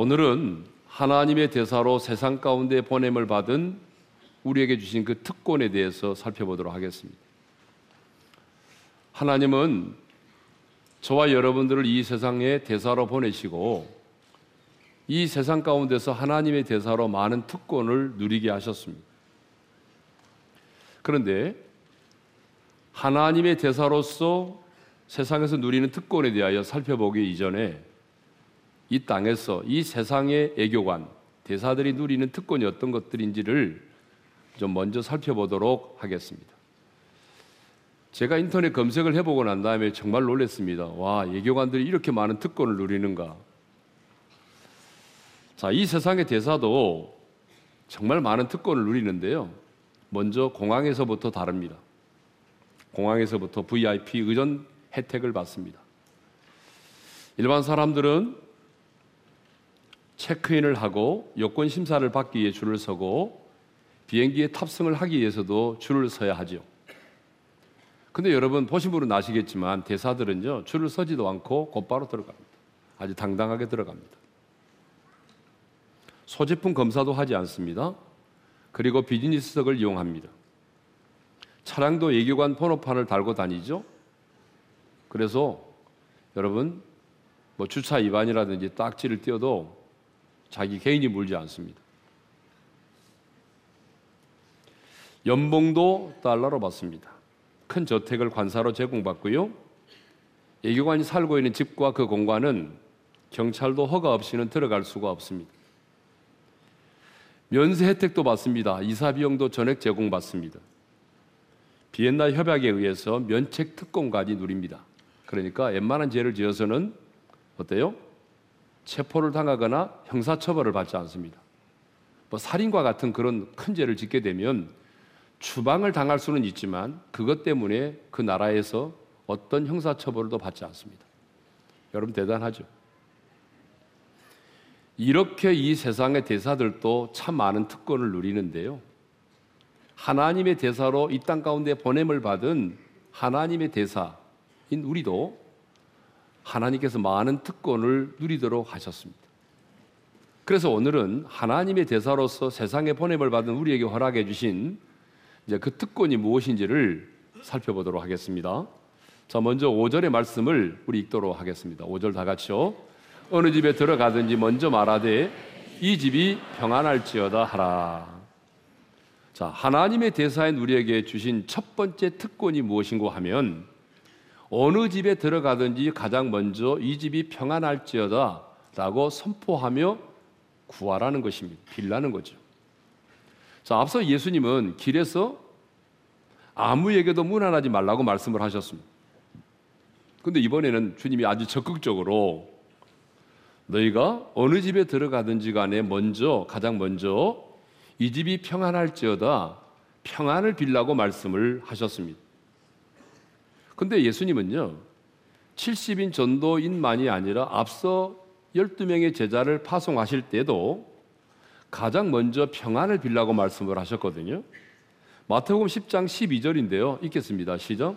오늘은 하나님의 대사로 세상 가운데 보냄을 받은 우리에게 주신 그 특권에 대해서 살펴보도록 하겠습니다. 하나님은 저와 여러분들을 이 세상에 대사로 보내시고 이 세상 가운데서 하나님의 대사로 많은 특권을 누리게 하셨습니다. 그런데 하나님의 대사로서 세상에서 누리는 특권에 대하여 살펴보기 이전에 이 땅에서 이 세상의 애교관, 대사들이 누리는 특권이 어떤 것들인지를 좀 먼저 살펴보도록 하겠습니다. 제가 인터넷 검색을 해보고 난 다음에 정말 놀랐습니다. 와, 예교관들이 이렇게 많은 특권을 누리는가. 자, 이 세상의 대사도 정말 많은 특권을 누리는데요. 먼저 공항에서부터 다릅니다. 공항에서부터 VIP 의전 혜택을 받습니다. 일반 사람들은 체크인을 하고 여권 심사를 받기 위해 줄을 서고 비행기에 탑승을 하기 위해서도 줄을 서야 하죠. 근데 여러분 보신 분은 아시겠지만 대사들은요 줄을 서지도 않고 곧바로 들어갑니다. 아주 당당하게 들어갑니다. 소지품 검사도 하지 않습니다. 그리고 비즈니스석을 이용합니다. 차량도 예교관 번호판을 달고 다니죠. 그래서 여러분 뭐 주차 위반이라든지 딱지를 띄어도 자기 개인이 물지 않습니다. 연봉도 달러로 받습니다. 큰 저택을 관사로 제공받고요. 예교관이 살고 있는 집과 그 공간은 경찰도 허가 없이는 들어갈 수가 없습니다. 면세 혜택도 받습니다. 이사 비용도 전액 제공받습니다. 비엔나 협약에 의해서 면책 특권까지 누립니다. 그러니까 웬만한 죄를 지어서는 어때요? 체포를 당하거나 형사처벌을 받지 않습니다. 뭐 살인과 같은 그런 큰 죄를 짓게 되면 추방을 당할 수는 있지만 그것 때문에 그 나라에서 어떤 형사처벌도 받지 않습니다. 여러분 대단하죠? 이렇게 이 세상의 대사들도 참 많은 특권을 누리는데요. 하나님의 대사로 이 땅 가운데 보냄을 받은 하나님의 대사인 우리도 하나님께서 많은 특권을 누리도록 하셨습니다. 그래서 오늘은 하나님의 대사로서 세상에 보냄을 받은 우리에게 허락해 주신 이제 그 특권이 무엇인지를 살펴보도록 하겠습니다. 자, 먼저 5절의 말씀을 우리 읽도록 하겠습니다. 5절 다 같이요. 어느 집에 들어가든지 먼저 말하되 이 집이 평안할지어다 하라. 자, 하나님의 대사인 우리에게 주신 첫 번째 특권이 무엇인고 하면 어느 집에 들어가든지 가장 먼저 이 집이 평안할지어다 라고 선포하며 구하라는 것입니다. 빌라는 거죠. 자, 앞서 예수님은 길에서 아무에게도 무난하지 말라고 말씀을 하셨습니다. 근데 이번에는 주님이 아주 적극적으로 너희가 어느 집에 들어가든지 간에 먼저 가장 먼저 이 집이 평안할지어다 평안을 빌라고 말씀을 하셨습니다. 근데 예수님은요. 70인 전도인만이 아니라 앞서 12명의 제자를 파송하실 때도 가장 먼저 평안을 빌라고 말씀을 하셨거든요. 마태복음 10장 12절인데요. 읽겠습니다. 시작.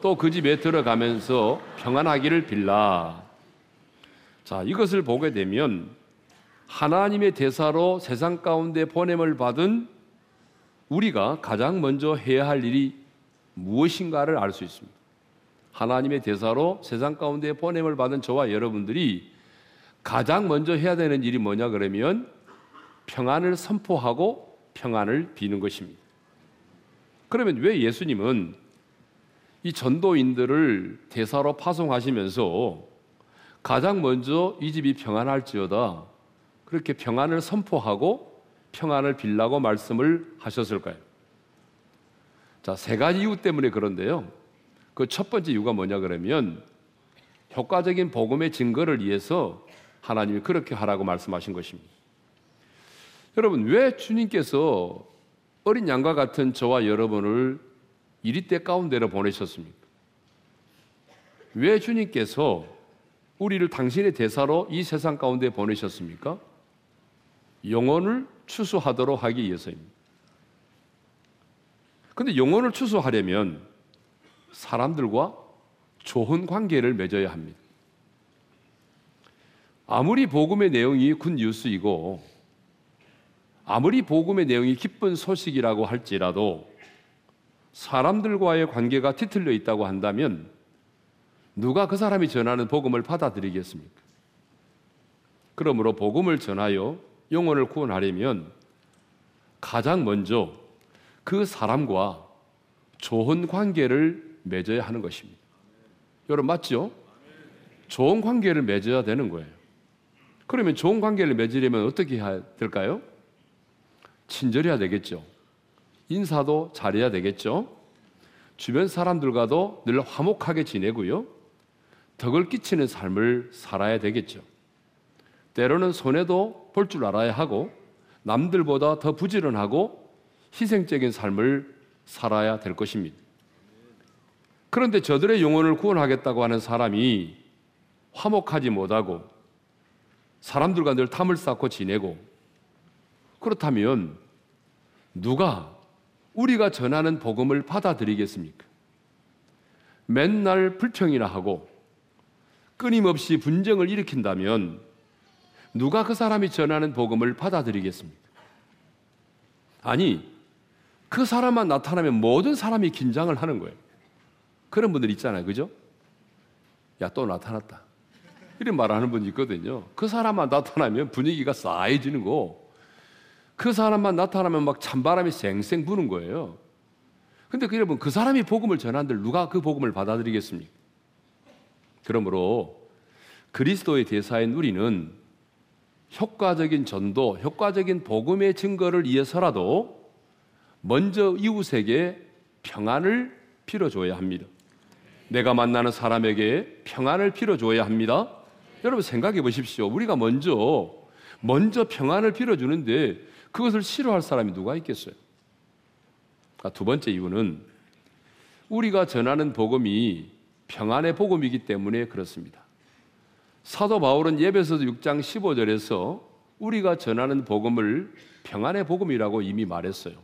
또 그 집에 들어가면서 평안하기를 빌라. 자, 이것을 보게 되면 하나님의 대사로 세상 가운데 보냄을 받은 우리가 가장 먼저 해야 할 일이 무엇인가를 알 수 있습니다. 하나님의 대사로 세상 가운데 보냄을 받은 저와 여러분들이 가장 먼저 해야 되는 일이 뭐냐 그러면 평안을 선포하고 평안을 비는 것입니다. 그러면 왜 예수님은 이 전도인들을 대사로 파송하시면서 가장 먼저 이 집이 평안할지어다. 그렇게 평안을 선포하고 평안을 빌라고 말씀을 하셨을까요? 자, 세 가지 이유 때문에 그런데요. 그 첫 번째 이유가 뭐냐 그러면 효과적인 복음의 증거를 위해서 하나님이 그렇게 하라고 말씀하신 것입니다. 여러분, 왜 주님께서 어린 양과 같은 저와 여러분을 이리 때 가운데로 보내셨습니까? 왜 주님께서 우리를 당신의 대사로 이 세상 가운데 보내셨습니까? 영혼을 추수하도록 하기 위해서입니다. 근데 영혼을 추수하려면 사람들과 좋은 관계를 맺어야 합니다. 아무리 복음의 내용이 군 뉴스이고 아무리 복음의 내용이 기쁜 소식이라고 할지라도 사람들과의 관계가 뒤틀려 있다고 한다면 누가 그 사람이 전하는 복음을 받아들이겠습니까? 그러므로 복음을 전하여 영혼을 구원하려면 가장 먼저 그 사람과 좋은 관계를 맺어야 하는 것입니다. 여러분 맞죠? 좋은 관계를 맺어야 되는 거예요. 그러면 좋은 관계를 맺으려면 어떻게 해야 될까요? 친절해야 되겠죠. 인사도 잘해야 되겠죠. 주변 사람들과도 늘 화목하게 지내고요. 덕을 끼치는 삶을 살아야 되겠죠. 때로는 손해도 볼 줄 알아야 하고 남들보다 더 부지런하고 희생적인 삶을 살아야 될 것입니다. 그런데 저들의 영혼을 구원하겠다고 하는 사람이 화목하지 못하고 사람들과 늘 탐을 쌓고 지내고 그렇다면 누가 우리가 전하는 복음을 받아들이겠습니까? 맨날 불평이나 하고 끊임없이 분쟁을 일으킨다면 누가 그 사람이 전하는 복음을 받아들이겠습니까? 아니, 그 사람만 나타나면 모든 사람이 긴장을 하는 거예요. 그런 분들 있잖아요. 그죠? 야, 또 나타났다. 이런 말 하는 분이 있거든요. 그 사람만 나타나면 분위기가 싸해지는 거. 그 사람만 나타나면 막 찬바람이 쌩쌩 부는 거예요. 근데 그 여러분, 그 사람이 복음을 전한들 누가 그 복음을 받아들이겠습니까? 그러므로 그리스도의 대사인 우리는 효과적인 전도, 효과적인 복음의 증거를 위해서라도 먼저 이웃에게 평안을 빌어줘야 합니다. 내가 만나는 사람에게 평안을 빌어줘야 합니다. 여러분 생각해 보십시오. 우리가 먼저 먼저 평안을 빌어주는데 그것을 싫어할 사람이 누가 있겠어요? 아, 두 번째 이유는 우리가 전하는 복음이 평안의 복음이기 때문에 그렇습니다. 사도 바울은 예배서 6장 15절에서 우리가 전하는 복음을 평안의 복음이라고 이미 말했어요.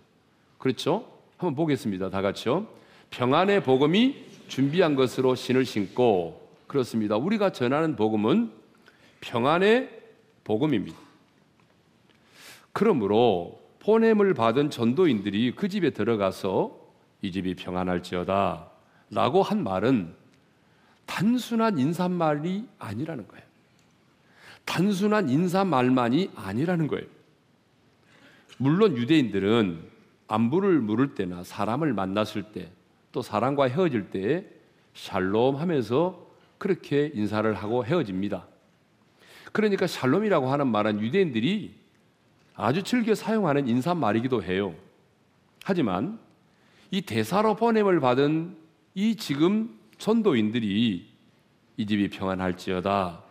그렇죠? 한번 보겠습니다. 다 같이요. 평안의 복음이 준비한 것으로 신을 신고 그렇습니다. 우리가 전하는 복음은 평안의 복음입니다. 그러므로 보냄을 받은 전도인들이 그 집에 들어가서 이 집이 평안할지어다 라고 한 말은 단순한 인사말이 아니라는 거예요. 단순한 인사말만이 아니라는 거예요. 물론 유대인들은 안부를 물을 때나 사람을 만났을 때 또 사람과 헤어질 때 샬롬 하면서 그렇게 인사를 하고 헤어집니다. 그러니까 샬롬이라고 하는 말은 유대인들이 아주 즐겨 사용하는 인사말이기도 해요. 하지만 이 대사로 보냄을 받은 이 지금 전도인들이 이 집이 평안할지어다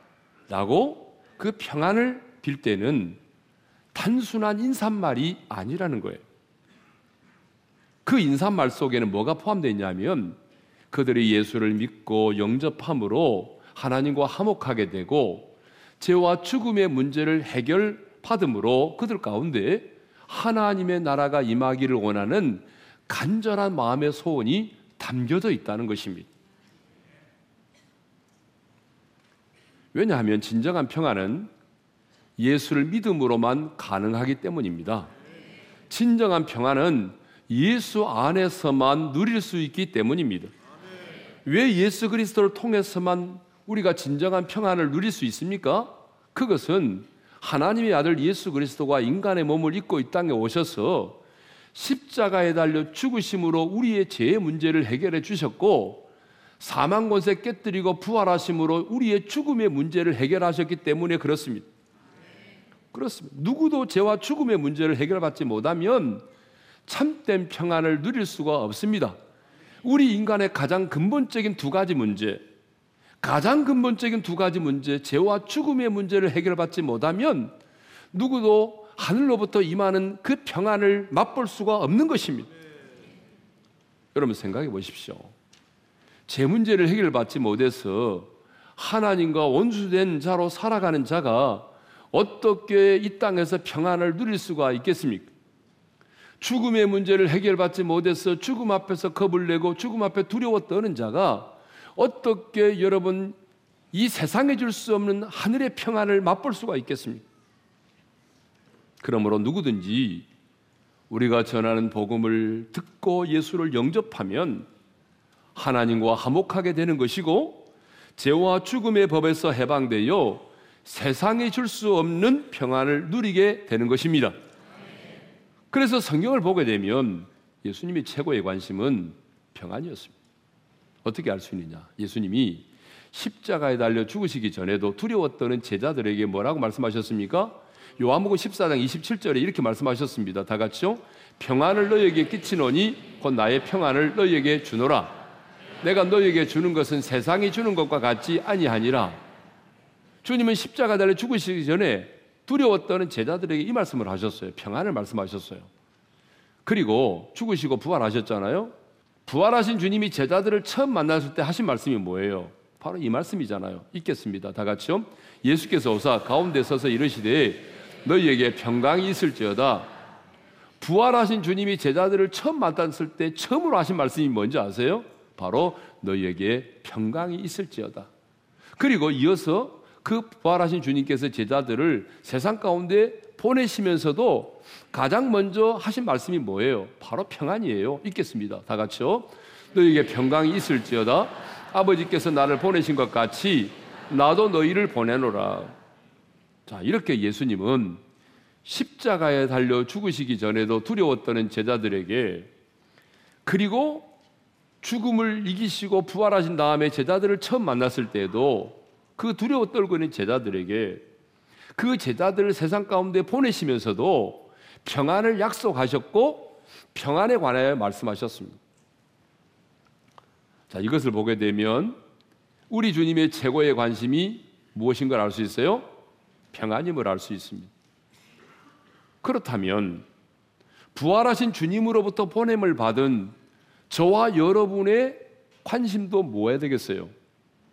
라고 그 평안을 빌 때는 단순한 인사말이 아니라는 거예요. 그 인사말 속에는 뭐가 포함되어 있냐면 그들이 예수를 믿고 영접함으로 하나님과 화목하게 되고 죄와 죽음의 문제를 해결받음으로 그들 가운데 하나님의 나라가 임하기를 원하는 간절한 마음의 소원이 담겨져 있다는 것입니다. 왜냐하면 진정한 평안은 예수를 믿음으로만 가능하기 때문입니다. 진정한 평안은 예수 안에서만 누릴 수 있기 때문입니다. 왜 예수 그리스도를 통해서만 우리가 진정한 평안을 누릴 수 있습니까? 그것은 하나님의 아들 예수 그리스도가 인간의 몸을 입고 이 땅에 오셔서 십자가에 달려 죽으심으로 우리의 죄의 문제를 해결해 주셨고 사망 권세 깨뜨리고 부활하심으로 우리의 죽음의 문제를 해결하셨기 때문에 그렇습니다. 그렇습니다. 누구도 죄와 죽음의 문제를 해결받지 못하면 참된 평안을 누릴 수가 없습니다. 우리 인간의 가장 근본적인 두 가지 문제, 가장 근본적인 두 가지 문제, 죄와 죽음의 문제를 해결받지 못하면 누구도 하늘로부터 임하는 그 평안을 맛볼 수가 없는 것입니다. 여러분 생각해 보십시오. 제 문제를 해결받지 못해서 하나님과 원수된 자로 살아가는 자가 어떻게 이 땅에서 평안을 누릴 수가 있겠습니까? 죽음의 문제를 해결받지 못해서 죽음 앞에서 겁을 내고 죽음 앞에 두려워 떠는 자가 어떻게 여러분 이 세상에 줄 수 없는 하늘의 평안을 맛볼 수가 있겠습니까? 그러므로 누구든지 우리가 전하는 복음을 듣고 예수를 영접하면 하나님과 화목하게 되는 것이고 죄와 죽음의 법에서 해방되어 세상에 줄수 없는 평안을 누리게 되는 것입니다. 그래서 성경을 보게 되면 예수님이 최고의 관심은 평안이었습니다. 어떻게 알 수 있느냐? 예수님이 십자가에 달려 죽으시기 전에도 두려웠던 제자들에게 뭐라고 말씀하셨습니까? 요한복음 14장 27절에 이렇게 말씀하셨습니다. 다 같이요. 평안을 너희에게 끼치노니 곧 나의 평안을 너희에게 주노라. 내가 너희에게 주는 것은 세상이 주는 것과 같지 아니하니라. 주님은 십자가 달려 죽으시기 전에 두려웠던 제자들에게 이 말씀을 하셨어요. 평안을 말씀하셨어요. 그리고 죽으시고 부활하셨잖아요. 부활하신 주님이 제자들을 처음 만났을 때 하신 말씀이 뭐예요? 바로 이 말씀이잖아요. 읽겠습니다. 다 같이요. 예수께서 오사 가운데 서서 이르시되 너희에게 평강이 있을지어다. 부활하신 주님이 제자들을 처음 만났을 때 처음으로 하신 말씀이 뭔지 아세요? 바로 너희에게 평강이 있을지어다. 그리고 이어서 그 부활하신 주님께서 제자들을 세상 가운데 보내시면서도 가장 먼저 하신 말씀이 뭐예요? 바로 평안이에요. 읽겠습니다. 다 같이요. 너희에게 평강이 있을지어다. 아버지께서 나를 보내신 것 같이 나도 너희를 보내노라. 자, 이렇게 예수님은 십자가에 달려 죽으시기 전에도 두려웠던 제자들에게 그리고 죽음을 이기시고 부활하신 다음에 제자들을 처음 만났을 때에도 그 두려워 떨고 있는 제자들에게 그 제자들을 세상 가운데 보내시면서도 평안을 약속하셨고 평안에 관하여 말씀하셨습니다. 자, 이것을 보게 되면 우리 주님의 최고의 관심이 무엇인 걸 알 수 있어요? 평안임을 알 수 있습니다. 그렇다면 부활하신 주님으로부터 보냄을 받은 저와 여러분의 관심도 뭐야 되겠어요?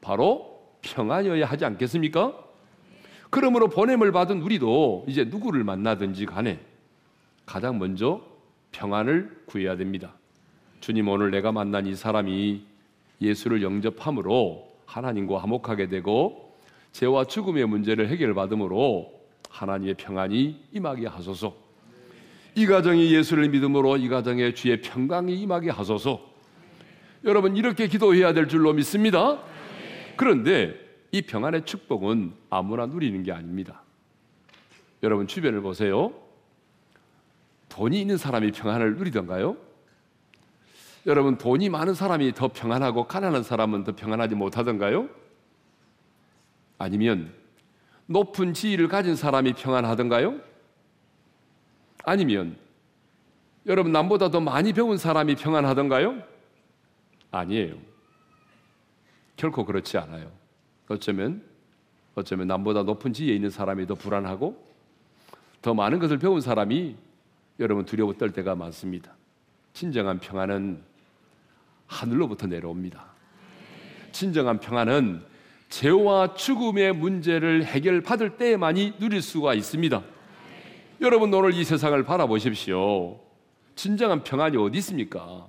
바로 평안이어야 하지 않겠습니까? 그러므로 보냄을 받은 우리도 이제 누구를 만나든지 간에 가장 먼저 평안을 구해야 됩니다. 주님 오늘 내가 만난 이 사람이 예수를 영접함으로 하나님과 화목하게 되고 죄와 죽음의 문제를 해결받음으로 하나님의 평안이 임하게 하소서. 이 가정이 예수를 믿음으로 이 가정에 주의 평강이 임하게 하소서. 여러분 이렇게 기도해야 될 줄로 믿습니다. 그런데 이 평안의 축복은 아무나 누리는 게 아닙니다. 여러분 주변을 보세요. 돈이 있는 사람이 평안을 누리던가요? 여러분 돈이 많은 사람이 더 평안하고 가난한 사람은 더 평안하지 못하던가요? 아니면 높은 지위를 가진 사람이 평안하던가요? 아니면 여러분 남보다 더 많이 배운 사람이 평안하던가요? 아니에요. 결코 그렇지 않아요. 어쩌면 어쩌면 남보다 높은 지위에 있는 사람이 더 불안하고 더 많은 것을 배운 사람이 여러분 두려워 떨 때가 많습니다. 진정한 평안은 하늘로부터 내려옵니다. 진정한 평안은 죄와 죽음의 문제를 해결받을 때에만이 누릴 수가 있습니다. 여러분 오늘 이 세상을 바라보십시오. 진정한 평안이 어디 있습니까?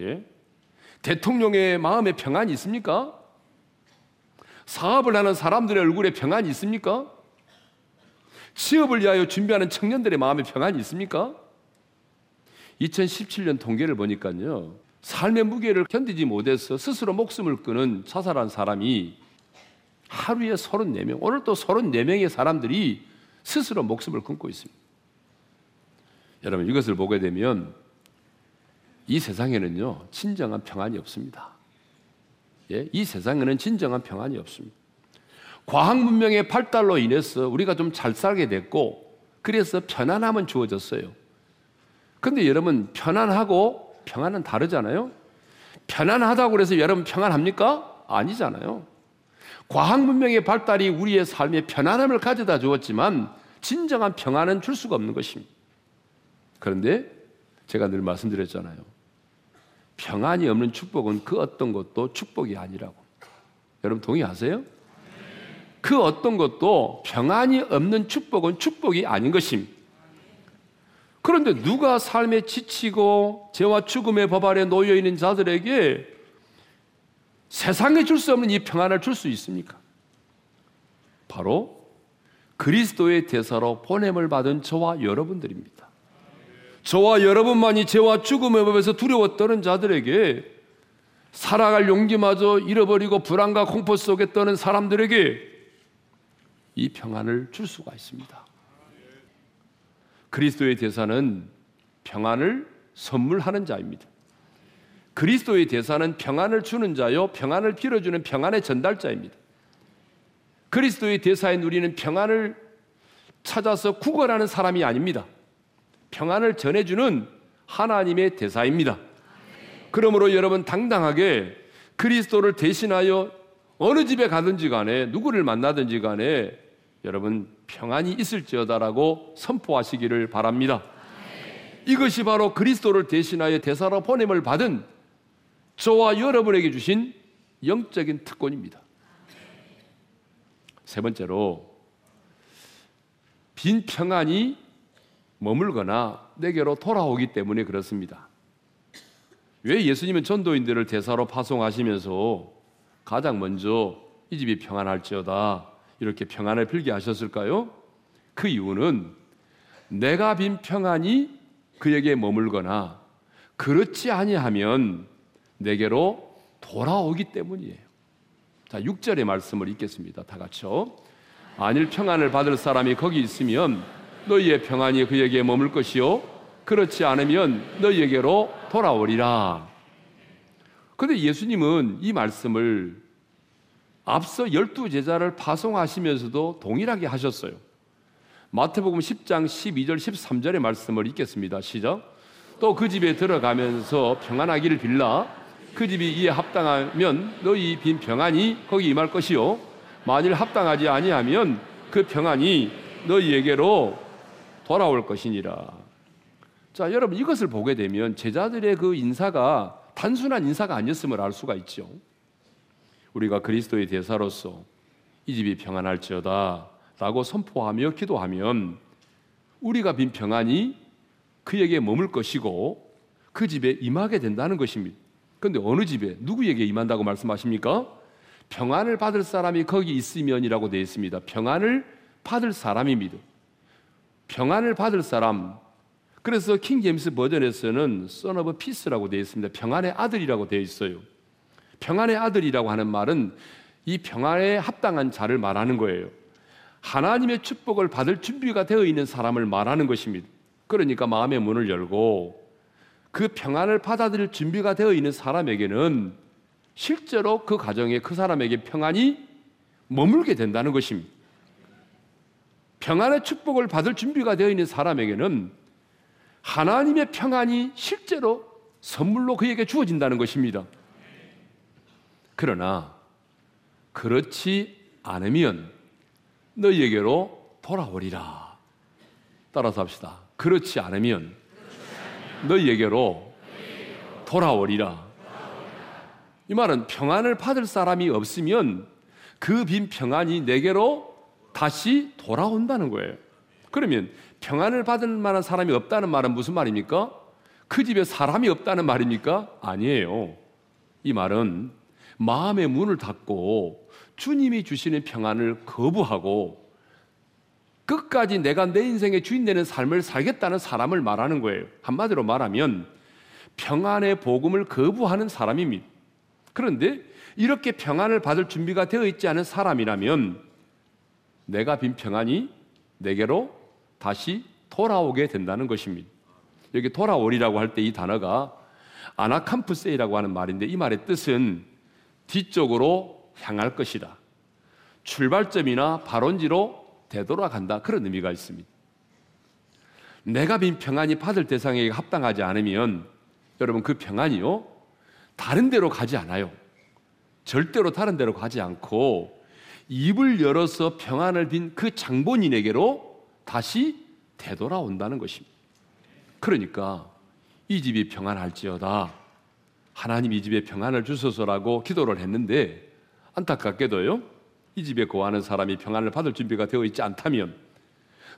예? 대통령의 마음에 평안이 있습니까? 사업을 하는 사람들의 얼굴에 평안이 있습니까? 취업을 위하여 준비하는 청년들의 마음에 평안이 있습니까? 2017년 통계를 보니까요. 삶의 무게를 견디지 못해서 스스로 목숨을 끊은 자살한 사람이 하루에 34명, 오늘 또 34명의 사람들이 스스로 목숨을 끊고 있습니다. 여러분, 이것을 보게 되면 이 세상에는요, 진정한 평안이 없습니다. 예? 이 세상에는 진정한 평안이 없습니다. 과학 문명의 발달로 인해서 우리가 좀 잘 살게 됐고, 그래서 편안함은 주어졌어요. 근데 여러분, 편안하고 평안은 다르잖아요? 편안하다고 해서 여러분 평안합니까? 아니잖아요. 과학 문명의 발달이 우리의 삶에 편안함을 가져다 주었지만, 진정한 평안은 줄 수가 없는 것입니다. 그런데 제가 늘 말씀드렸잖아요. 평안이 없는 축복은 그 어떤 것도 축복이 아니라고. 여러분 동의하세요? 그 어떤 것도 평안이 없는 축복은 축복이 아닌 것입니다. 그런데 누가 삶에 지치고 죄와 죽음의 법 아래 놓여 있는 자들에게 세상에 줄 수 없는 이 평안을 줄 수 있습니까? 바로 그리스도의 대사로 보냄을 받은 저와 여러분들입니다. 저와 여러분만이 죄와 죽음의 법에서 두려워 떠는 자들에게 살아갈 용기마저 잃어버리고 불안과 공포 속에 떠는 사람들에게 이 평안을 줄 수가 있습니다. 그리스도의 대사는 평안을 선물하는 자입니다. 그리스도의 대사는 평안을 주는 자요, 평안을 빌어주는 평안의 전달자입니다. 그리스도의 대사에 누리는 평안을 찾아서 구걸하는 사람이 아닙니다. 평안을 전해주는 하나님의 대사입니다. 그러므로 여러분 당당하게 그리스도를 대신하여 어느 집에 가든지 간에 누구를 만나든지 간에 여러분 평안이 있을지어다라고 선포하시기를 바랍니다. 이것이 바로 그리스도를 대신하여 대사로 보냄을 받은 저와 여러분에게 주신 영적인 특권입니다. 세 번째로 빈 평안이 머물거나 내게로 돌아오기 때문에 그렇습니다. 왜 예수님은 전도인들을 대사로 파송하시면서 가장 먼저 이 집이 평안할지어다 이렇게 평안을 빌게 하셨을까요? 그 이유는 내가 빈 평안이 그에게 머물거나 그렇지 아니하면 내게로 돌아오기 때문이에요. 자, 6절의 말씀을 읽겠습니다. 다 같이요. 안일 평안을 받을 사람이 거기 있으면 너희의 평안이 그에게 머물 것이요 그렇지 않으면 너희에게로 돌아오리라. 근데 예수님은 이 말씀을 앞서 열두 제자를 파송하시면서도 동일하게 하셨어요. 마태복음 10장 12절 13절의 말씀을 읽겠습니다. 시작. 또 그 집에 들어가면서 평안하기를 빌라 그 집이 이에 합당하면 너희 빈 평안이 거기 임할 것이요 만일 합당하지 아니하면 그 평안이 너희에게로 돌아올 것이니라. 자, 여러분 이것을 보게 되면 제자들의 그 인사가 단순한 인사가 아니었음을 알 수가 있죠. 우리가 그리스도의 대사로서 이 집이 평안할지어다 라고 선포하며 기도하면 우리가 빈 평안이 그에게 머물 것이고 그 집에 임하게 된다는 것입니다. 그런데 어느 집에 누구에게 임한다고 말씀하십니까? 평안을 받을 사람이 거기 있으면이라고 되어 있습니다. 평안을 받을 사람입니다. 평안을 받을 사람. 그래서 킹 제임스 버전에서는 son of peace라고 되어 있습니다. 평안의 아들이라고 되어 있어요. 평안의 아들이라고 하는 말은 이 평안에 합당한 자를 말하는 거예요. 하나님의 축복을 받을 준비가 되어 있는 사람을 말하는 것입니다. 그러니까 마음의 문을 열고 그 평안을 받아들일 준비가 되어 있는 사람에게는 실제로 그 가정에 그 사람에게 평안이 머물게 된다는 것입니다. 평안의 축복을 받을 준비가 되어 있는 사람에게는 하나님의 평안이 실제로 선물로 그에게 주어진다는 것입니다. 그러나 그렇지 않으면 너희에게로 돌아오리라. 따라서 합시다. 그렇지 않으면 너희에게로 돌아오리라. 이 말은 평안을 받을 사람이 없으면 그 빈 평안이 내게로 다시 돌아온다는 거예요. 그러면 평안을 받을 만한 사람이 없다는 말은 무슨 말입니까? 그 집에 사람이 없다는 말입니까? 아니에요. 이 말은 마음의 문을 닫고 주님이 주시는 평안을 거부하고 끝까지 내가 내 인생의 주인 되는 삶을 살겠다는 사람을 말하는 거예요. 한마디로 말하면 평안의 복음을 거부하는 사람입니다. 그런데 이렇게 평안을 받을 준비가 되어 있지 않은 사람이라면 내가 빈 평안이 내게로 다시 돌아오게 된다는 것입니다. 여기 돌아오리라고 할 때 이 단어가 아나캄프세이라고 하는 말인데 이 말의 뜻은 뒤쪽으로 향할 것이다. 출발점이나 발원지로 되돌아간다. 그런 의미가 있습니다. 내가 빈 평안이 받을 대상에게 합당하지 않으면 여러분 그 평안이요 다른 데로 가지 않아요. 절대로 다른 데로 가지 않고 입을 열어서 평안을 빈 그 장본인에게로 다시 되돌아온다는 것입니다. 그러니까 이 집이 평안할지어다. 하나님 이 집에 평안을 주소서라고 기도를 했는데 안타깝게도요. 이 집에 거하는 사람이 평안을 받을 준비가 되어 있지 않다면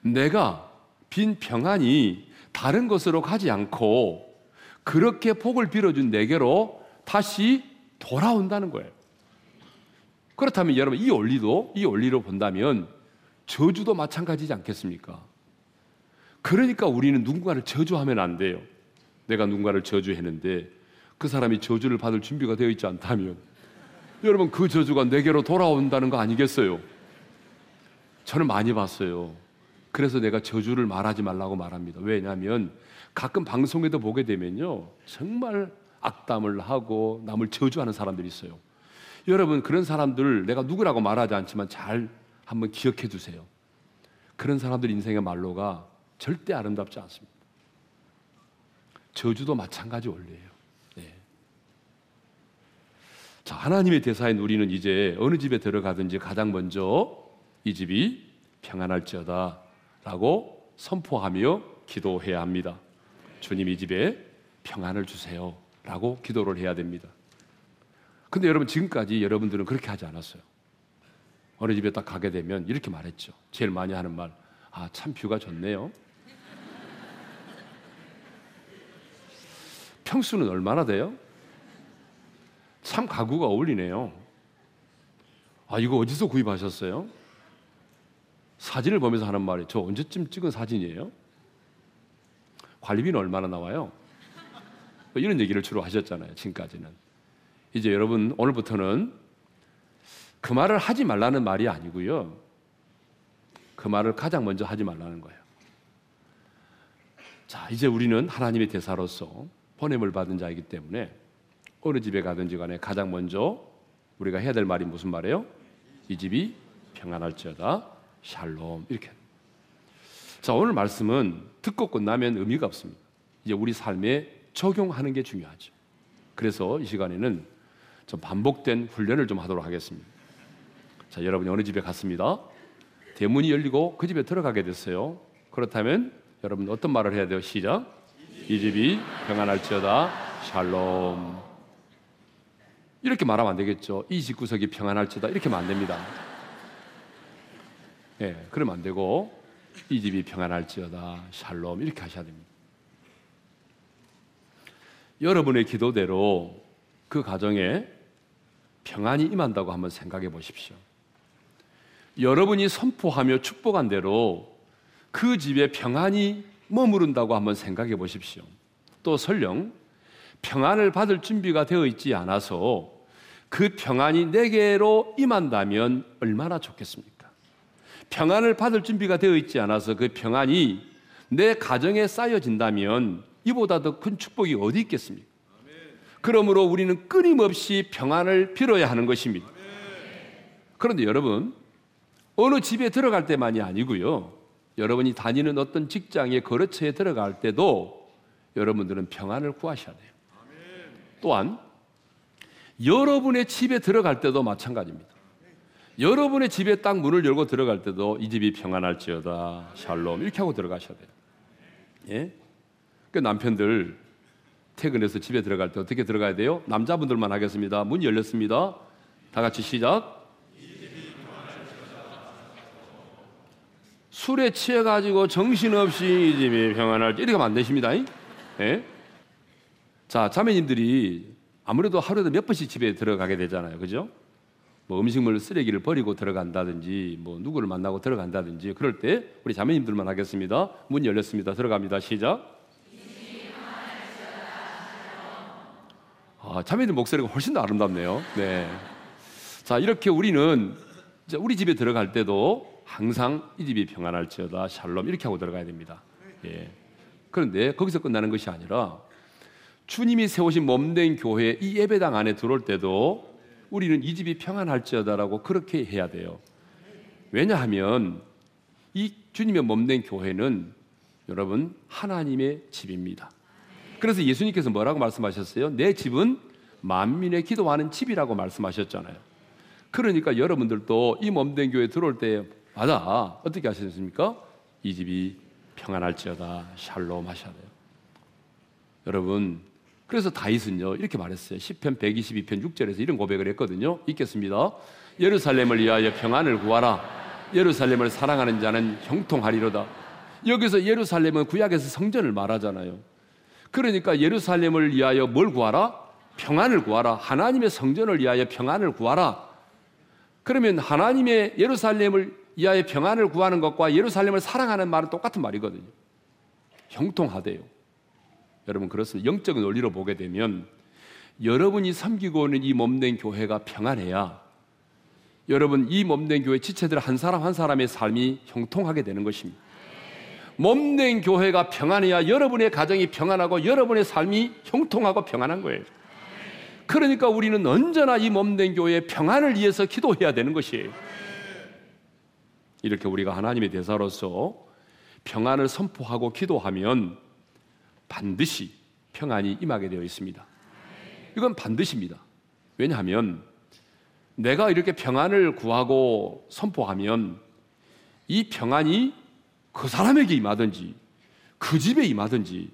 내가 빈 평안이 다른 곳으로 가지 않고 그렇게 복을 빌어준 내게로 다시 돌아온다는 거예요. 그렇다면 여러분 이 원리도 이 원리로 본다면 저주도 마찬가지지 않겠습니까? 그러니까 우리는 누군가를 저주하면 안 돼요. 내가 누군가를 저주했는데 그 사람이 저주를 받을 준비가 되어 있지 않다면 여러분 그 저주가 내게로 돌아온다는 거 아니겠어요? 저는 많이 봤어요. 그래서 내가 저주를 말하지 말라고 말합니다. 왜냐하면 가끔 방송에도 보게 되면요. 정말 악담을 하고 남을 저주하는 사람들이 있어요. 여러분 그런 사람들 내가 누구라고 말하지 않지만 잘 한번 기억해 두세요. 그런 사람들 인생의 말로가 절대 아름답지 않습니다. 저주도 마찬가지 원리예요. 네. 자, 하나님의 대사인 우리는 이제 어느 집에 들어가든지 가장 먼저 이 집이 평안할지어다 라고 선포하며 기도해야 합니다. 주님 이 집에 평안을 주세요 라고 기도를 해야 됩니다. 근데 여러분 지금까지 여러분들은 그렇게 하지 않았어요. 어느 집에 딱 가게 되면 이렇게 말했죠. 제일 많이 하는 말. 아, 참 뷰가 좋네요. 평수는 얼마나 돼요? 참 가구가 어울리네요. 아, 이거 어디서 구입하셨어요? 사진을 보면서 하는 말이 저 언제쯤 찍은 사진이에요? 관리비는 얼마나 나와요? 뭐 이런 얘기를 주로 하셨잖아요. 지금까지는. 이제 여러분 오늘부터는 그 말을 하지 말라는 말이 아니고요. 그 말을 가장 먼저 하지 말라는 거예요. 자, 이제 우리는 하나님의 대사로서 보냄을 받은 자이기 때문에 어느 집에 가든지 간에 가장 먼저 우리가 해야 될 말이 무슨 말이에요? 이 집이 평안할지어다 샬롬 이렇게. 자, 오늘 말씀은 듣고 끝나면 의미가 없습니다. 이제 우리 삶에 적용하는 게 중요하죠. 그래서 이 시간에는 좀 반복된 훈련을 좀 하도록 하겠습니다. 자, 여러분이 어느 집에 갔습니다. 대문이 열리고 그 집에 들어가게 됐어요. 그렇다면 여러분 어떤 말을 해야 돼요? 시작. 이 집이 평안할지어다 샬롬. 이렇게 말하면 안 되겠죠. 이 집구석이 평안할지어다 이렇게 하면 안 됩니다. 예, 네, 그러면 안 되고 이 집이 평안할지어다 샬롬 이렇게 하셔야 됩니다. 여러분의 기도대로 그 가정에 평안이 임한다고 한번 생각해 보십시오. 여러분이 선포하며 축복한 대로 그 집에 평안이 머무른다고 한번 생각해 보십시오. 또 설령 평안을 받을 준비가 되어 있지 않아서 그 평안이 내게로 임한다면 얼마나 좋겠습니까? 평안을 받을 준비가 되어 있지 않아서 그 평안이 내 가정에 쌓여진다면 이보다 더 큰 축복이 어디 있겠습니까? 그러므로 우리는 끊임없이 평안을 빌어야 하는 것입니다. 그런데 여러분, 어느 집에 들어갈 때만이 아니고요. 여러분이 다니는 어떤 직장의 거래처에 들어갈 때도 여러분들은 평안을 구하셔야 돼요. 또한 여러분의 집에 들어갈 때도 마찬가지입니다. 여러분의 집에 딱 문을 열고 들어갈 때도 이 집이 평안할지어다 샬롬 이렇게 하고 들어가셔야 돼요. 예? 그 남편들 퇴근해서 집에 들어갈 때 어떻게 들어가야 돼요? 남자분들만 하겠습니다. 문 열렸습니다. 다 같이 시작. 술에 취해가지고 정신없이 이 집이 평안할 이렇게 하면 안 되십니다. 예? 자, 자매님들이 아무래도 하루에도 몇 번씩 집에 들어가게 되잖아요. 그죠? 뭐 음식물 쓰레기를 버리고 들어간다든지 뭐 누구를 만나고 들어간다든지 그럴 때 우리 자매님들만 하겠습니다. 문 열렸습니다. 들어갑니다. 시작. 아, 자매님 목소리가 훨씬 더 아름답네요. 네. 자, 이렇게 우리는 우리 집에 들어갈 때도 항상 이 집이 평안할지어다 샬롬 이렇게 하고 들어가야 됩니다. 예. 그런데 거기서 끝나는 것이 아니라 주님이 세우신 몸된 교회 이 예배당 안에 들어올 때도 우리는 이 집이 평안할지어다라고 그렇게 해야 돼요. 왜냐하면 이 주님의 몸된 교회는 여러분 하나님의 집입니다. 그래서 예수님께서 뭐라고 말씀하셨어요? 내 집은 만민의 기도하는 집이라고 말씀하셨잖아요. 그러니까 여러분들도 이 몸된 교회 들어올 때 맞아. 어떻게 하셨습니까? 이 집이 평안할지어다 샬롬 하셔야 돼요. 여러분, 그래서 다윗은요 이렇게 말했어요. 10편 122편 6절에서 이런 고백을 했거든요. 읽겠습니다. 예루살렘을 위하여 평안을 구하라. 예루살렘을 사랑하는 자는 형통하리로다. 여기서 예루살렘은 구약에서 성전을 말하잖아요. 그러니까 예루살렘을 위하여 뭘 구하라? 평안을 구하라. 하나님의 성전을 위하여 평안을 구하라. 그러면 하나님의 예루살렘을 이하의 평안을 구하는 것과 예루살렘을 사랑하는 말은 똑같은 말이거든요. 형통하대요. 여러분 그렇습니다. 영적인 논리로 보게 되면 여러분이 섬기고 있는 이 몸된 교회가 평안해야 여러분 이 몸된 교회 지체들 한 사람 한 사람의 삶이 형통하게 되는 것입니다. 몸된 교회가 평안해야 여러분의 가정이 평안하고 여러분의 삶이 형통하고 평안한 거예요. 그러니까 우리는 언제나 이 몸된 교회의 평안을 위해서 기도해야 되는 것이에요. 이렇게 우리가 하나님의 대사로서 평안을 선포하고 기도하면 반드시 평안이 임하게 되어 있습니다. 이건 반드시입니다. 왜냐하면 내가 이렇게 평안을 구하고 선포하면 이 평안이 그 사람에게 임하든지 그 집에 임하든지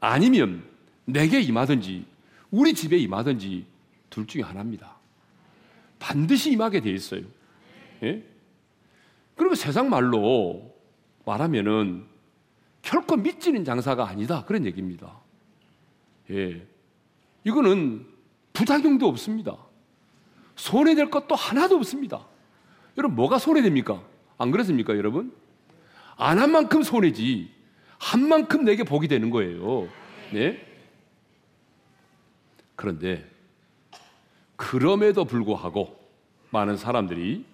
아니면 내게 임하든지 우리 집에 임하든지 둘 중에 하나입니다. 반드시 임하게 돼 있어요. 예? 그리고 세상 말로 말하면은 결코 믿지는 장사가 아니다. 그런 얘기입니다. 예. 이거는 부작용도 없습니다. 손해될 것도 하나도 없습니다. 여러분, 뭐가 손해됩니까? 안 그렇습니까, 여러분? 안 한 만큼 손해지. 한 만큼 내게 복이 되는 거예요. 네? 그런데, 그럼에도 불구하고 많은 사람들이,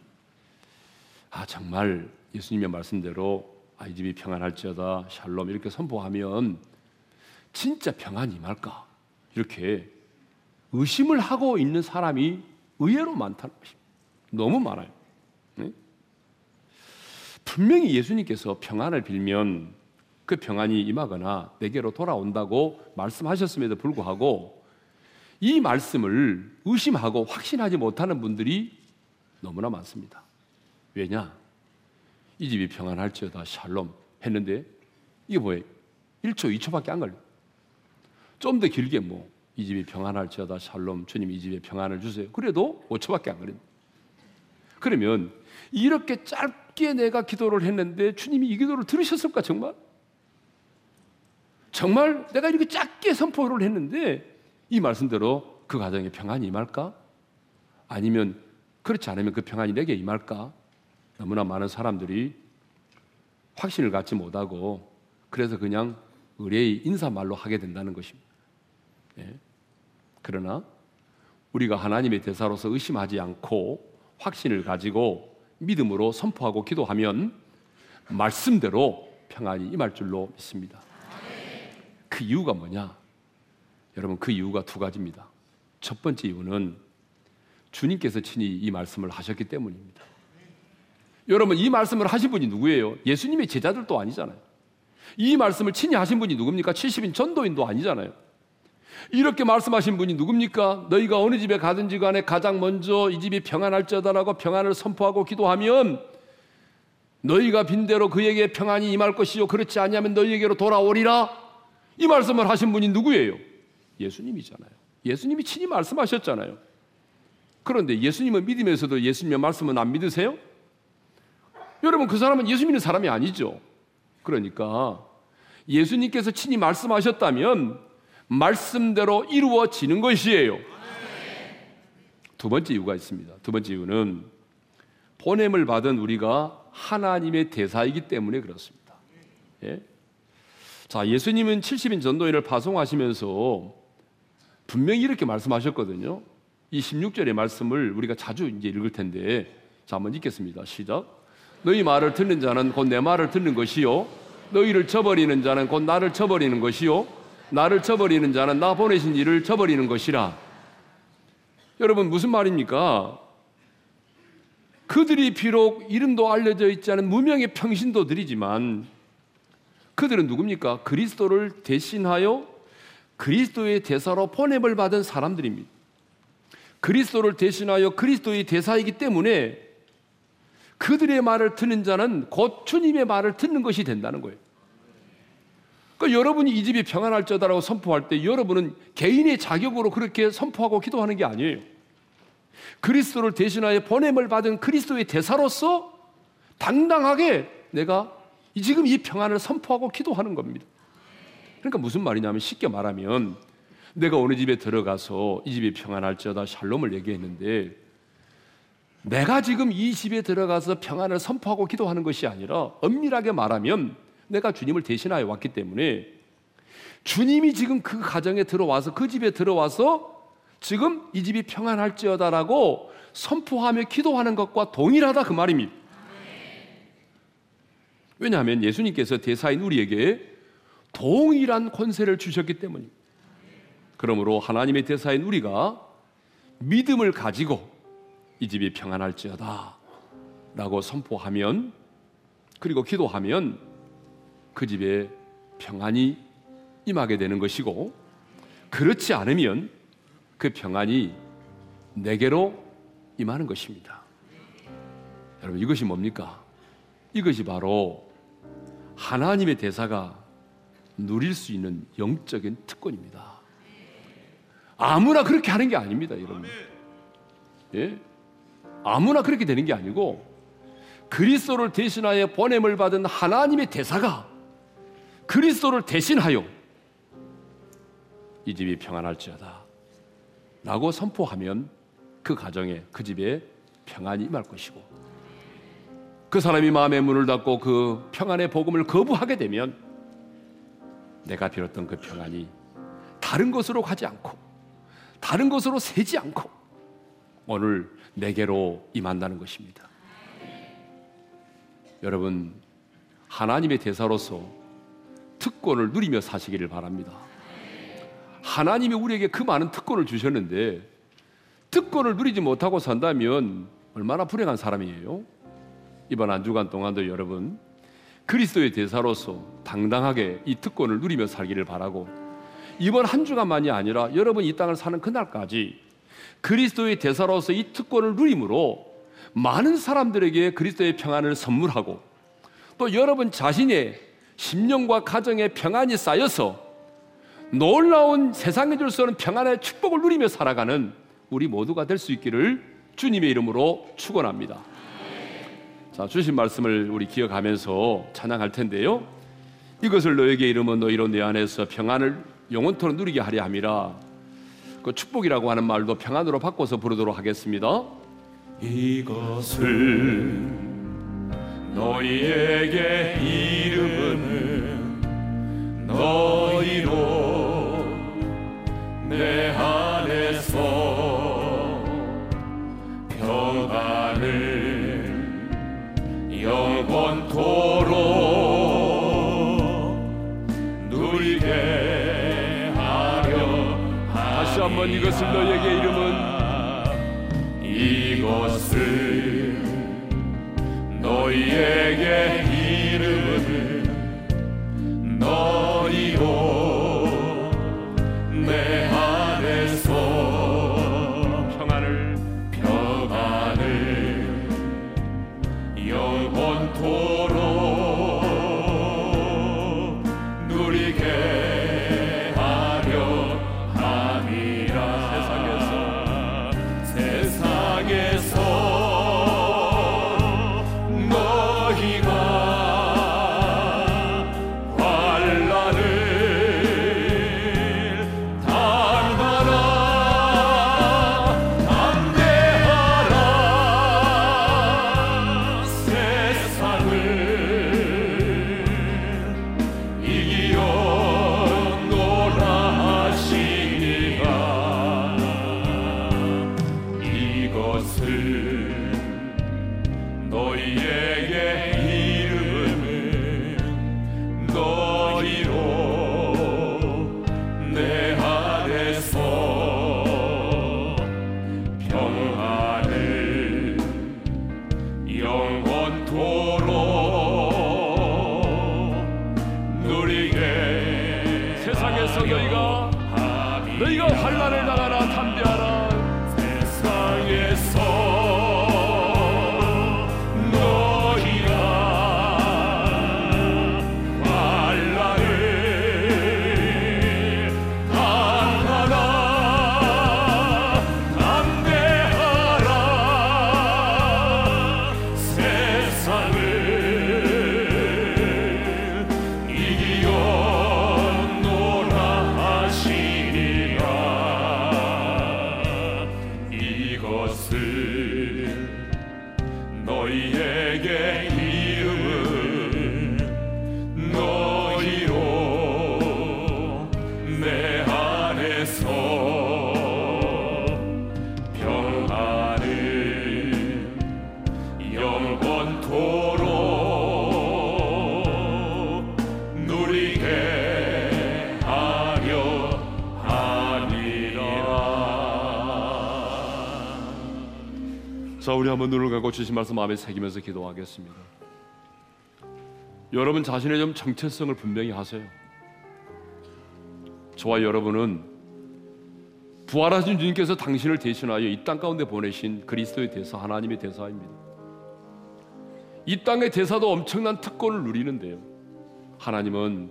아, 정말 예수님의 말씀대로 아, 이 집이 평안할지어다, 샬롬 이렇게 선포하면 진짜 평안이 임할까? 이렇게 의심을 하고 있는 사람이 의외로 많다는 것입니다. 너무 많아요. 네? 분명히 예수님께서 평안을 빌면 그 평안이 임하거나 내게로 돌아온다고 말씀하셨음에도 불구하고 이 말씀을 의심하고 확신하지 못하는 분들이 너무나 많습니다. 왜냐? 이 집이 평안할지어다 샬롬 했는데 이게 뭐예요? 1초, 2초밖에 안 걸려. 좀 더 길게 뭐 이 집이 평안할지어다 샬롬 주님 이 집에 평안을 주세요. 그래도 5초밖에 안 걸린다. 그러면 이렇게 짧게 내가 기도를 했는데 주님이 이 기도를 들으셨을까 정말? 정말 내가 이렇게 짧게 선포를 했는데 이 말씀대로 그 가정에 평안이 임할까? 아니면 그렇지 않으면 그 평안이 내게 임할까? 너무나 많은 사람들이 확신을 갖지 못하고 그래서 그냥 의뢰의 인사말로 하게 된다는 것입니다. 예. 그러나 우리가 하나님의 대사로서 의심하지 않고 확신을 가지고 믿음으로 선포하고 기도하면 말씀대로 평안이 임할 줄로 믿습니다. 그 이유가 뭐냐? 여러분 그 이유가 두 가지입니다. 첫 번째 이유는 주님께서 친히 이 말씀을 하셨기 때문입니다. 여러분 이 말씀을 하신 분이 누구예요? 예수님의 제자들도 아니잖아요. 이 말씀을 친히 하신 분이 누굽니까? 70인 전도인도 아니잖아요. 이렇게 말씀하신 분이 누굽니까? 너희가 어느 집에 가든지 간에 가장 먼저 이 집이 평안할지어다라고 평안을 선포하고 기도하면 너희가 빈대로 그에게 평안이 임할 것이요 그렇지 않냐면 너희에게로 돌아오리라. 이 말씀을 하신 분이 누구예요? 예수님이잖아요. 예수님이 친히 말씀하셨잖아요. 그런데 예수님은 믿으면서도 예수님의 말씀은 안 믿으세요? 여러분 그 사람은 예수 믿는 사람이 아니죠. 그러니까 예수님께서 친히 말씀하셨다면 말씀대로 이루어지는 것이에요. 두 번째 이유가 있습니다. 두 번째 이유는 보냄을 받은 우리가 하나님의 대사이기 때문에 그렇습니다. 예? 자, 예수님은 70인 전도인을 파송하시면서 분명히 이렇게 말씀하셨거든요. 이 16절의 말씀을 우리가 자주 이제 읽을 텐데, 자, 한번 읽겠습니다. 시작. 너희 말을 듣는 자는 곧 내 말을 듣는 것이요. 너희를 쳐버리는 자는 곧 나를 쳐버리는 것이요. 나를 쳐버리는 자는 나 보내신 이를 쳐버리는 것이라. 여러분, 무슨 말입니까? 그들이 비록 이름도 알려져 있지 않은 무명의 평신도들이지만 그들은 누굽니까? 그리스도를 대신하여 그리스도의 대사로 보냄을 받은 사람들입니다. 그리스도를 대신하여 그리스도의 대사이기 때문에 그들의 말을 듣는 자는 곧 주님의 말을 듣는 것이 된다는 거예요. 그러니까 여러분이 이 집이 평안할지어다라고 선포할 때 여러분은 개인의 자격으로 그렇게 선포하고 기도하는 게 아니에요. 그리스도를 대신하여 보냄을 받은 그리스도의 대사로서 당당하게 내가 지금 이 평안을 선포하고 기도하는 겁니다. 그러니까 무슨 말이냐면 쉽게 말하면 내가 어느 집에 들어가서 이 집이 평안할지어다 샬롬을 얘기했는데 내가 지금 이 집에 들어가서 평안을 선포하고 기도하는 것이 아니라 엄밀하게 말하면 내가 주님을 대신하여 왔기 때문에 주님이 지금 그 가정에 들어와서 그 집에 들어와서 지금 이 집이 평안할지어다라고 선포하며 기도하는 것과 동일하다 그 말입니다. 왜냐하면 예수님께서 대사인 우리에게 동일한 권세를 주셨기 때문입니다. 그러므로 하나님의 대사인 우리가 믿음을 가지고 이 집이 평안할지어다 라고 선포하면 그리고 기도하면 그 집에 평안이 임하게 되는 것이고 그렇지 않으면 그 평안이 내게로 임하는 것입니다. 여러분 이것이 뭡니까? 이것이 바로 하나님의 대사가 누릴 수 있는 영적인 특권입니다. 아무나 그렇게 하는 게 아닙니다, 여러분. 예? 아무나 그렇게 되는 게 아니고 그리스도를 대신하여 보냄을 받은 하나님의 대사가 그리스도를 대신하여 이 집이 평안할지어다 라고 선포하면 그 가정에 그 집에 평안이 임할 것이고 그 사람이 마음의 문을 닫고 그 평안의 복음을 거부하게 되면 내가 빌었던 그 평안이 다른 것으로 가지 않고 다른 것으로 새지 않고 오늘 내게로 임한다는 것입니다. 여러분 하나님의 대사로서 특권을 누리며 사시기를 바랍니다. 하나님이 우리에게 그 많은 특권을 주셨는데 특권을 누리지 못하고 산다면 얼마나 불행한 사람이에요? 이번 한 주간 동안도 여러분 그리스도의 대사로서 당당하게 이 특권을 누리며 살기를 바라고 이번 한 주간만이 아니라 여러분 이 땅을 사는 그날까지 그리스도의 대사로서 이 특권을 누림으로 많은 사람들에게 그리스도의 평안을 선물하고 또 여러분 자신의 심령과 가정의 평안이 쌓여서 놀라운 세상에 줄 수 없는 평안의 축복을 누리며 살아가는 우리 모두가 될 수 있기를 주님의 이름으로 축원합니다. 자, 주신 말씀을 우리 기억하면서 찬양할 텐데요. 이것을 너에게 이름은 너희로 내 안에서 평안을 영원토록 누리게 하려 함이라. 그 축복이라고 하는 말도 평안으로 바꿔서 부르도록 하겠습니다. 이것을 너희에게 이름은 너희로 내 안에서 평안을 영원토록 누리게 하려 다시 한번 이것을 너희에게 이름은 이것을 너희에게 이름은 너희로 너희가 환난을 당하라 담대 한번 눈을 감고 주신 말씀 마음에 새기면서 기도하겠습니다. 여러분 자신의 좀 정체성을 분명히 하세요. 저와 여러분은 부활하신 주님께서 당신을 대신하여 이 땅 가운데 보내신 그리스도의 대사, 하나님의 대사입니다. 이 땅의 대사도 엄청난 특권을 누리는데요. 하나님은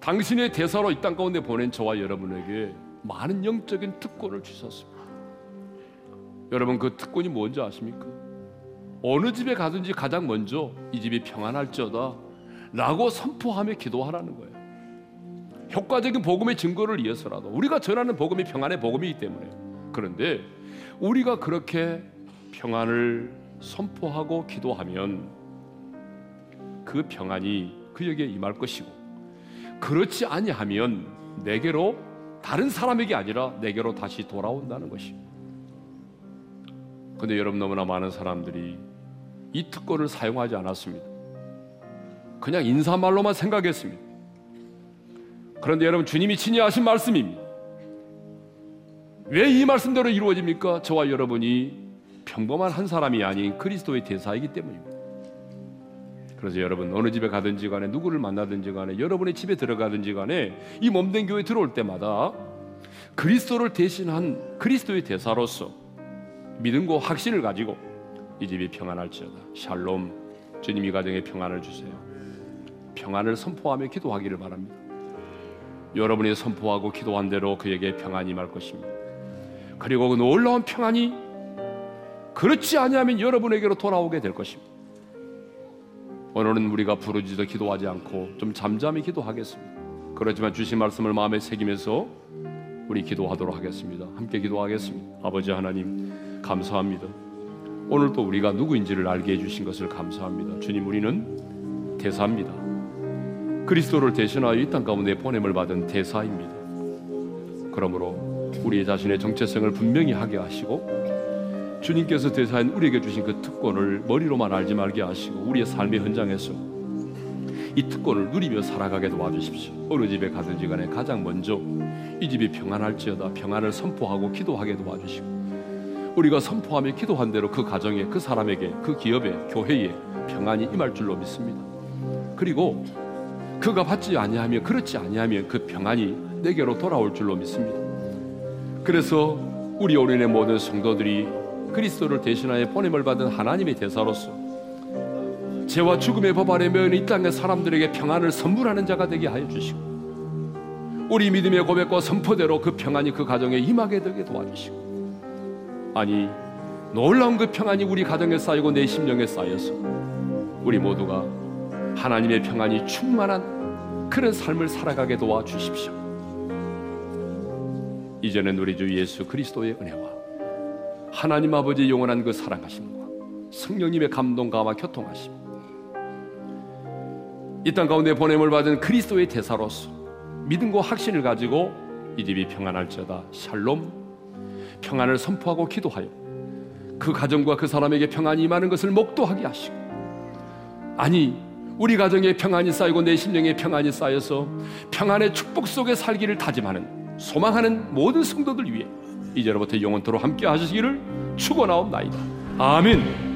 당신의 대사로 이 땅 가운데 보낸 저와 여러분에게 많은 영적인 특권을 주셨습니다. 여러분 그 특권이 뭔지 아십니까? 어느 집에 가든지 가장 먼저 이 집이 평안할지어다 라고 선포하며 기도하라는 거예요. 효과적인 복음의 증거를 위해서라도 우리가 전하는 복음이 평안의 복음이기 때문에 그런데 우리가 그렇게 평안을 선포하고 기도하면 그 평안이 그에게 임할 것이고 그렇지 아니하면 내게로 다른 사람에게 아니라 내게로 다시 돌아온다는 것입니다. 근데 여러분 너무나 많은 사람들이 이 특권을 사용하지 않았습니다. 그냥 인사말로만 생각했습니다. 그런데 여러분 주님이 친히 하신 말씀입니다. 왜 이 말씀대로 이루어집니까? 저와 여러분이 평범한 한 사람이 아닌 그리스도의 대사이기 때문입니다. 그래서 여러분 어느 집에 가든지 간에 누구를 만나든지 간에 여러분의 집에 들어가든지 간에 이 몸된 교회 들어올 때마다 그리스도를 대신한 그리스도의 대사로서 믿음과 확신을 가지고 이 집이 평안할지어다. 샬롬 주님 이 가정에 평안을 주세요. 평안을 선포하며 기도하기를 바랍니다. 여러분이 선포하고 기도한 대로 그에게 평안이 임할 것입니다. 그리고 그 놀라운 평안이 그렇지 아니하면 여러분에게로 돌아오게 될 것입니다. 오늘은 우리가 부르짖어 기도하지 않고 좀 잠잠히 기도하겠습니다. 그렇지만 주신 말씀을 마음에 새기면서 우리 기도하도록 하겠습니다. 함께 기도하겠습니다. 아버지 하나님 감사합니다. 오늘 또 우리가 누구인지를 알게 해주신 것을 감사합니다. 주님 우리는 대사입니다. 그리스도를 대신하여 이 땅 가운데 보냄을 받은 대사입니다. 그러므로 우리 자신의 정체성을 분명히 하게 하시고 주님께서 대사인 우리에게 주신 그 특권을 머리로만 알지 말게 하시고 우리의 삶의 현장에서 이 특권을 누리며 살아가게 도와주십시오. 어느 집에 가든지 간에 가장 먼저 이 집이 평안할지어다 평안을 선포하고 기도하게 도와주시고 우리가 선포하며 기도한 대로 그 가정에 그 사람에게 그 기업에 교회에 평안이 임할 줄로 믿습니다. 그리고 그가 받지 아니하면 그렇지 아니하면 그 평안이 내게로 돌아올 줄로 믿습니다. 그래서 우리 오륜의 모든 성도들이 그리스도를 대신하여 보냄을 받은 하나님의 대사로서 죄와 죽음의 법 아래 매여 이 땅의 사람들에게 평안을 선물하는 자가 되게 하여 주시고 우리 믿음의 고백과 선포대로 그 평안이 그 가정에 임하게 되게 도와주시고 아니 놀라운 그 평안이 우리 가정에 쌓이고 내 심령에 쌓여서 우리 모두가 하나님의 평안이 충만한 그런 삶을 살아가게 도와 주십시오. 이제는 우리 주 예수 그리스도의 은혜와 하나님 아버지의 영원한 그 사랑하심과 성령님의 감동 감화 교통하심 이 땅 가운데 보냄을 받은 그리스도의 대사로서 믿음과 확신을 가지고 이 집이 평안할지어다 샬롬 평안을 선포하고 기도하여 그 가정과 그 사람에게 평안이 임하는 것을 목도하게 하시고 아니 우리 가정에 평안이 쌓이고 내 심령에 평안이 쌓여서 평안의 축복 속에 살기를 다짐하는 소망하는 모든 성도들 위해 이제로부터 영원토로 함께 하시기를 축원하옵나이다. 아멘.